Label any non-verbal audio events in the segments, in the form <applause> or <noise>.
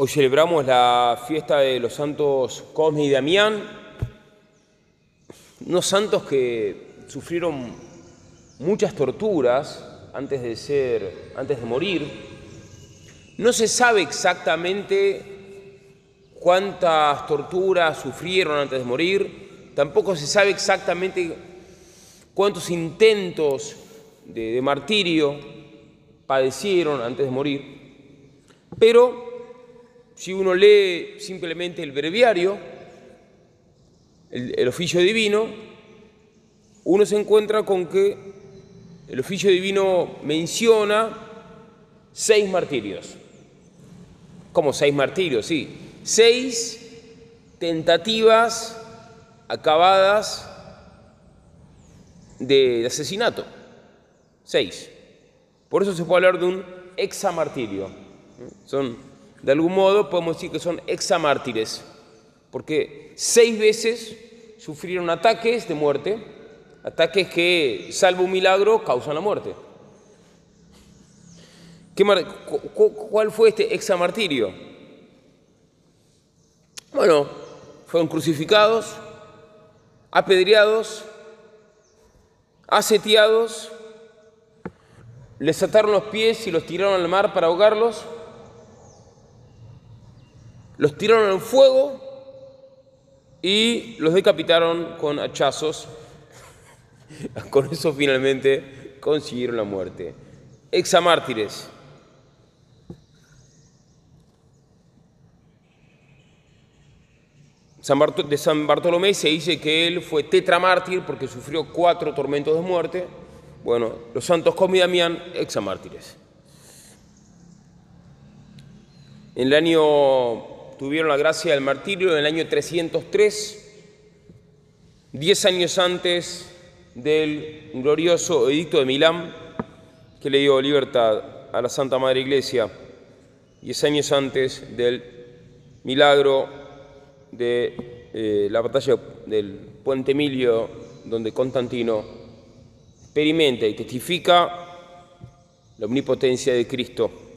Hoy celebramos la fiesta de los santos Cosme y Damián, unos santos que sufrieron muchas torturas antes de ser, antes de morir. No se sabe exactamente cuántas torturas sufrieron antes de morir, tampoco se sabe exactamente cuántos intentos de, de martirio padecieron antes de morir, pero si uno lee simplemente el breviario, el, oficio divino, uno se encuentra con que el oficio divino menciona seis martirios. ¿Cómo seis martirios? Sí, seis tentativas acabadas de asesinato. Seis. Por eso se puede hablar de un examartirio. Son de algún modo podemos decir que son examártires, porque seis veces sufrieron ataques de muerte, ataques que, salvo un milagro, causan la muerte. ¿Cuál fue este examartirio? Bueno, fueron crucificados, apedreados, aseteados, les ataron los pies y los tiraron al mar para ahogarlos los tiraron al fuego y los decapitaron con hachazos. <laughs> con eso finalmente consiguieron la muerte. Examártires. de San Bartolomé se dice que él fue tetramártir porque sufrió cuatro tormentos de muerte. Bueno, los santos Cosme y Damián, examártires. En el año tuvieron la gracia del martirio en el año 303, diez años antes del glorioso edicto de Milán, que le dio libertad a la Santa Madre Iglesia, diez años antes del milagro de eh, la batalla del Puente Emilio, donde Constantino experimenta y testifica la omnipotencia de Cristo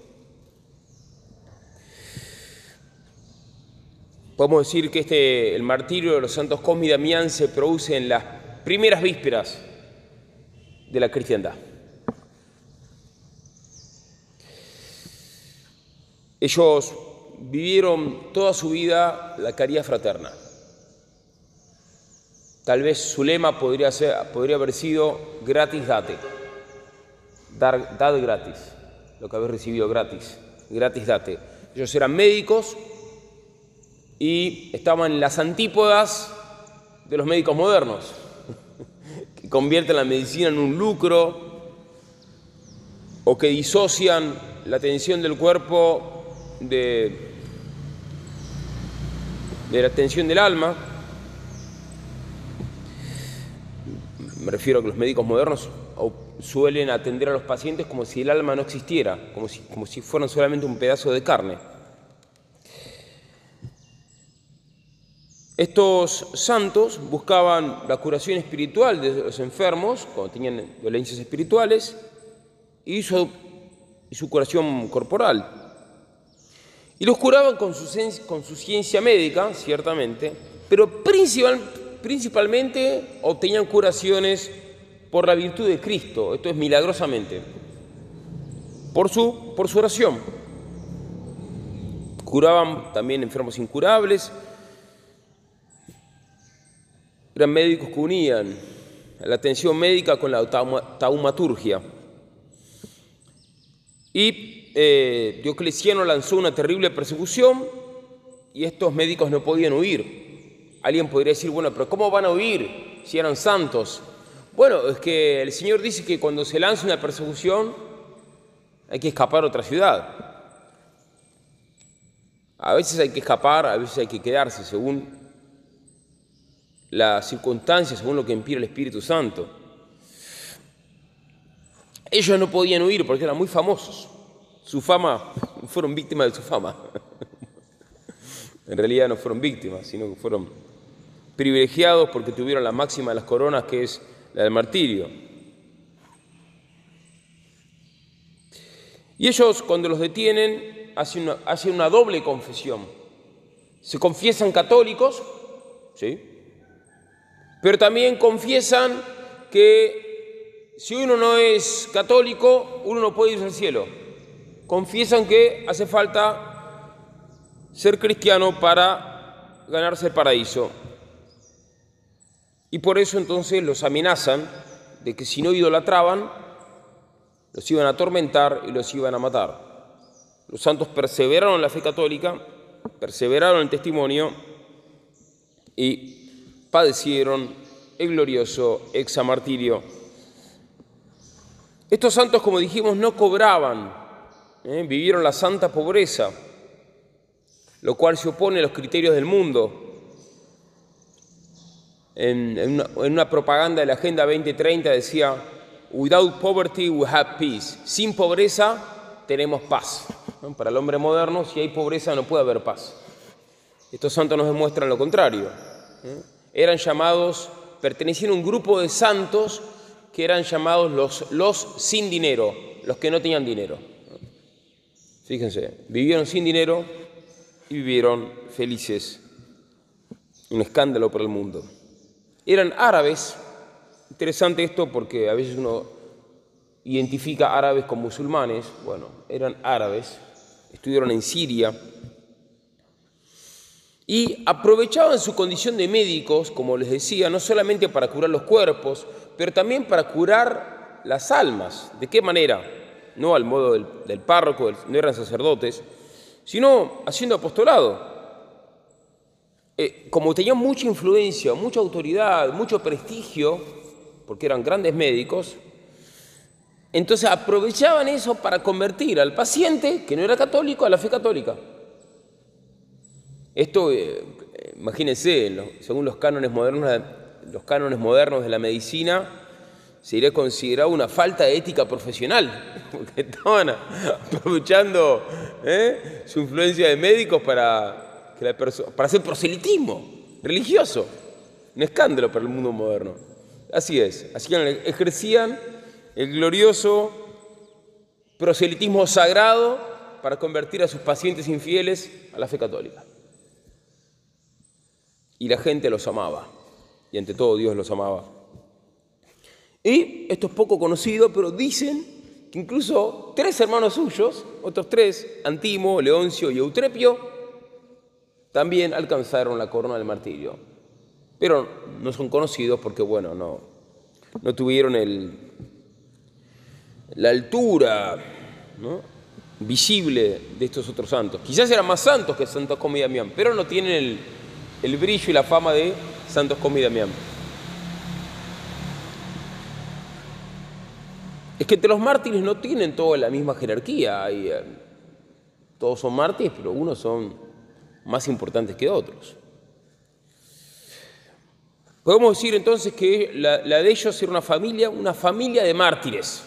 Podemos decir que este, el martirio de los santos Cosme y Damián se produce en las primeras vísperas de la cristiandad. Ellos vivieron toda su vida la caridad fraterna. Tal vez su lema podría, ser, podría haber sido gratis date, dar, dad gratis, lo que habéis recibido gratis, gratis date. Ellos eran médicos, y estaban las antípodas de los médicos modernos, <laughs> que convierten la medicina en un lucro o que disocian la atención del cuerpo de, de la atención del alma. Me refiero a que los médicos modernos suelen atender a los pacientes como si el alma no existiera, como si, como si fueran solamente un pedazo de carne. Estos santos buscaban la curación espiritual de los enfermos, cuando tenían dolencias espirituales, y su, curación corporal. Y los curaban con su, ciencia médica, ciertamente, pero principal, principalmente obtenían curaciones por la virtud de Cristo, esto es milagrosamente, por su oración. Curaban también enfermos incurables, eran médicos que unían la atención médica con la taumaturgia. Y eh, Diocleciano lanzó una terrible persecución y estos médicos no podían huir. Alguien podría decir, bueno, pero ¿cómo van a huir si eran santos? Bueno, es que el Señor dice que cuando se lanza una persecución hay que escapar a otra ciudad. A veces hay que escapar, a veces hay que quedarse, según las circunstancias según lo que impide el Espíritu Santo. Ellos no podían huir porque eran muy famosos. Su fama, fueron víctimas de su fama. en realidad no fueron víctimas, sino que fueron privilegiados porque tuvieron la máxima de las coronas, que es la del martirio. Y ellos cuando los detienen hacen una, hacen una doble confesión. Se confiesan católicos, ¿sí? Pero también confiesan que si uno no es católico, uno no puede ir al cielo. Confiesan que hace falta ser cristiano para ganarse el paraíso. Y por eso entonces los amenazan de que si no idolatraban, los iban a atormentar y los iban a matar. Los santos perseveraron en la fe católica, perseveraron en el testimonio y padecieron el glorioso examartirio. Estos santos, como dijimos, no cobraban, ¿eh? vivieron la santa pobreza, lo cual se opone a los criterios del mundo. En, una, propaganda de la Agenda 2030 decía, Without poverty we have peace. Sin pobreza tenemos paz. Para el hombre moderno, si hay pobreza no puede haber paz. Estos santos nos demuestran lo contrario. ¿eh? Eran llamados, pertenecían a un grupo de santos que eran llamados los, los sin dinero, los que no tenían dinero. Fíjense, vivieron sin dinero y vivieron felices. Un escándalo para el mundo. Eran árabes, interesante esto porque a veces uno identifica árabes con musulmanes, bueno, eran árabes, estuvieron en Siria y aprovechaban su condición de médicos, como les decía, no solamente para curar los cuerpos, pero también para curar las almas. ¿De qué manera? No al modo del, párroco, no eran sacerdotes, sino haciendo apostolado. Eh, como tenían mucha influencia, mucha autoridad, mucho prestigio, porque eran grandes médicos, entonces aprovechaban eso para convertir al paciente, que no era católico, a la fe católica. Esto, eh, imagínense, según los cánones, modernos, los cánones modernos de la medicina, sería considerado una falta de ética profesional, <laughs> porque estaban aprovechando ¿eh? su influencia de médicos para para hacer proselitismo religioso. Un escándalo para el mundo moderno. Así es, así ejercían el glorioso proselitismo sagrado para convertir a sus pacientes infieles a la fe católica. Y la gente los amaba, y ante todo Dios los amaba. Y esto es poco conocido, pero dicen que incluso tres hermanos suyos, otros tres, Antimo, Leoncio y Eutrepio, también alcanzaron la corona del martirio. Pero no son conocidos porque, bueno, no, no tuvieron el, la altura visible de estos otros santos. Quizás eran más santos que Santos Comi y Damián, pero no tienen el, el brillo y la fama de Santos Comi y Damián. Es que entre los mártires no tienen toda la misma jerarquía. Eh, todos son mártires, pero unos son más importantes que otros. Podemos decir entonces que la, de ellos era una familia, una familia de mártires.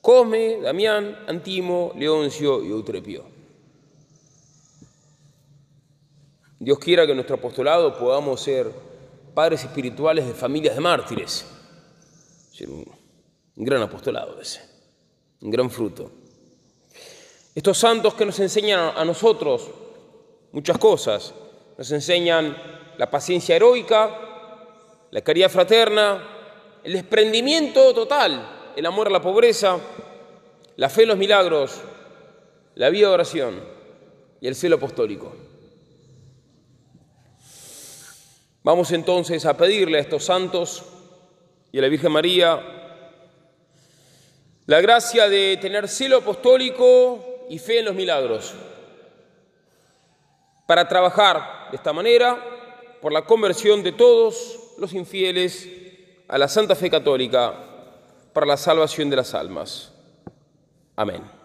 Cosme, Damián, Antimo, Leoncio y Eutrepio. Dios quiera que en nuestro apostolado podamos ser padres espirituales de familias de mártires. Un gran apostolado ese, un gran fruto. Estos santos que nos enseñan a nosotros muchas cosas. Nos enseñan la paciencia heroica, la caridad fraterna, el desprendimiento total, el amor a la pobreza, la fe en los milagros, la vida de oración y el celo apostólico. Vamos entonces a pedirle a estos santos y a la Virgen María la gracia de tener celo apostólico y fe en los milagros para trabajar de esta manera por la conversión de todos los infieles a la Santa Fe Católica para la salvación de las almas. Amén.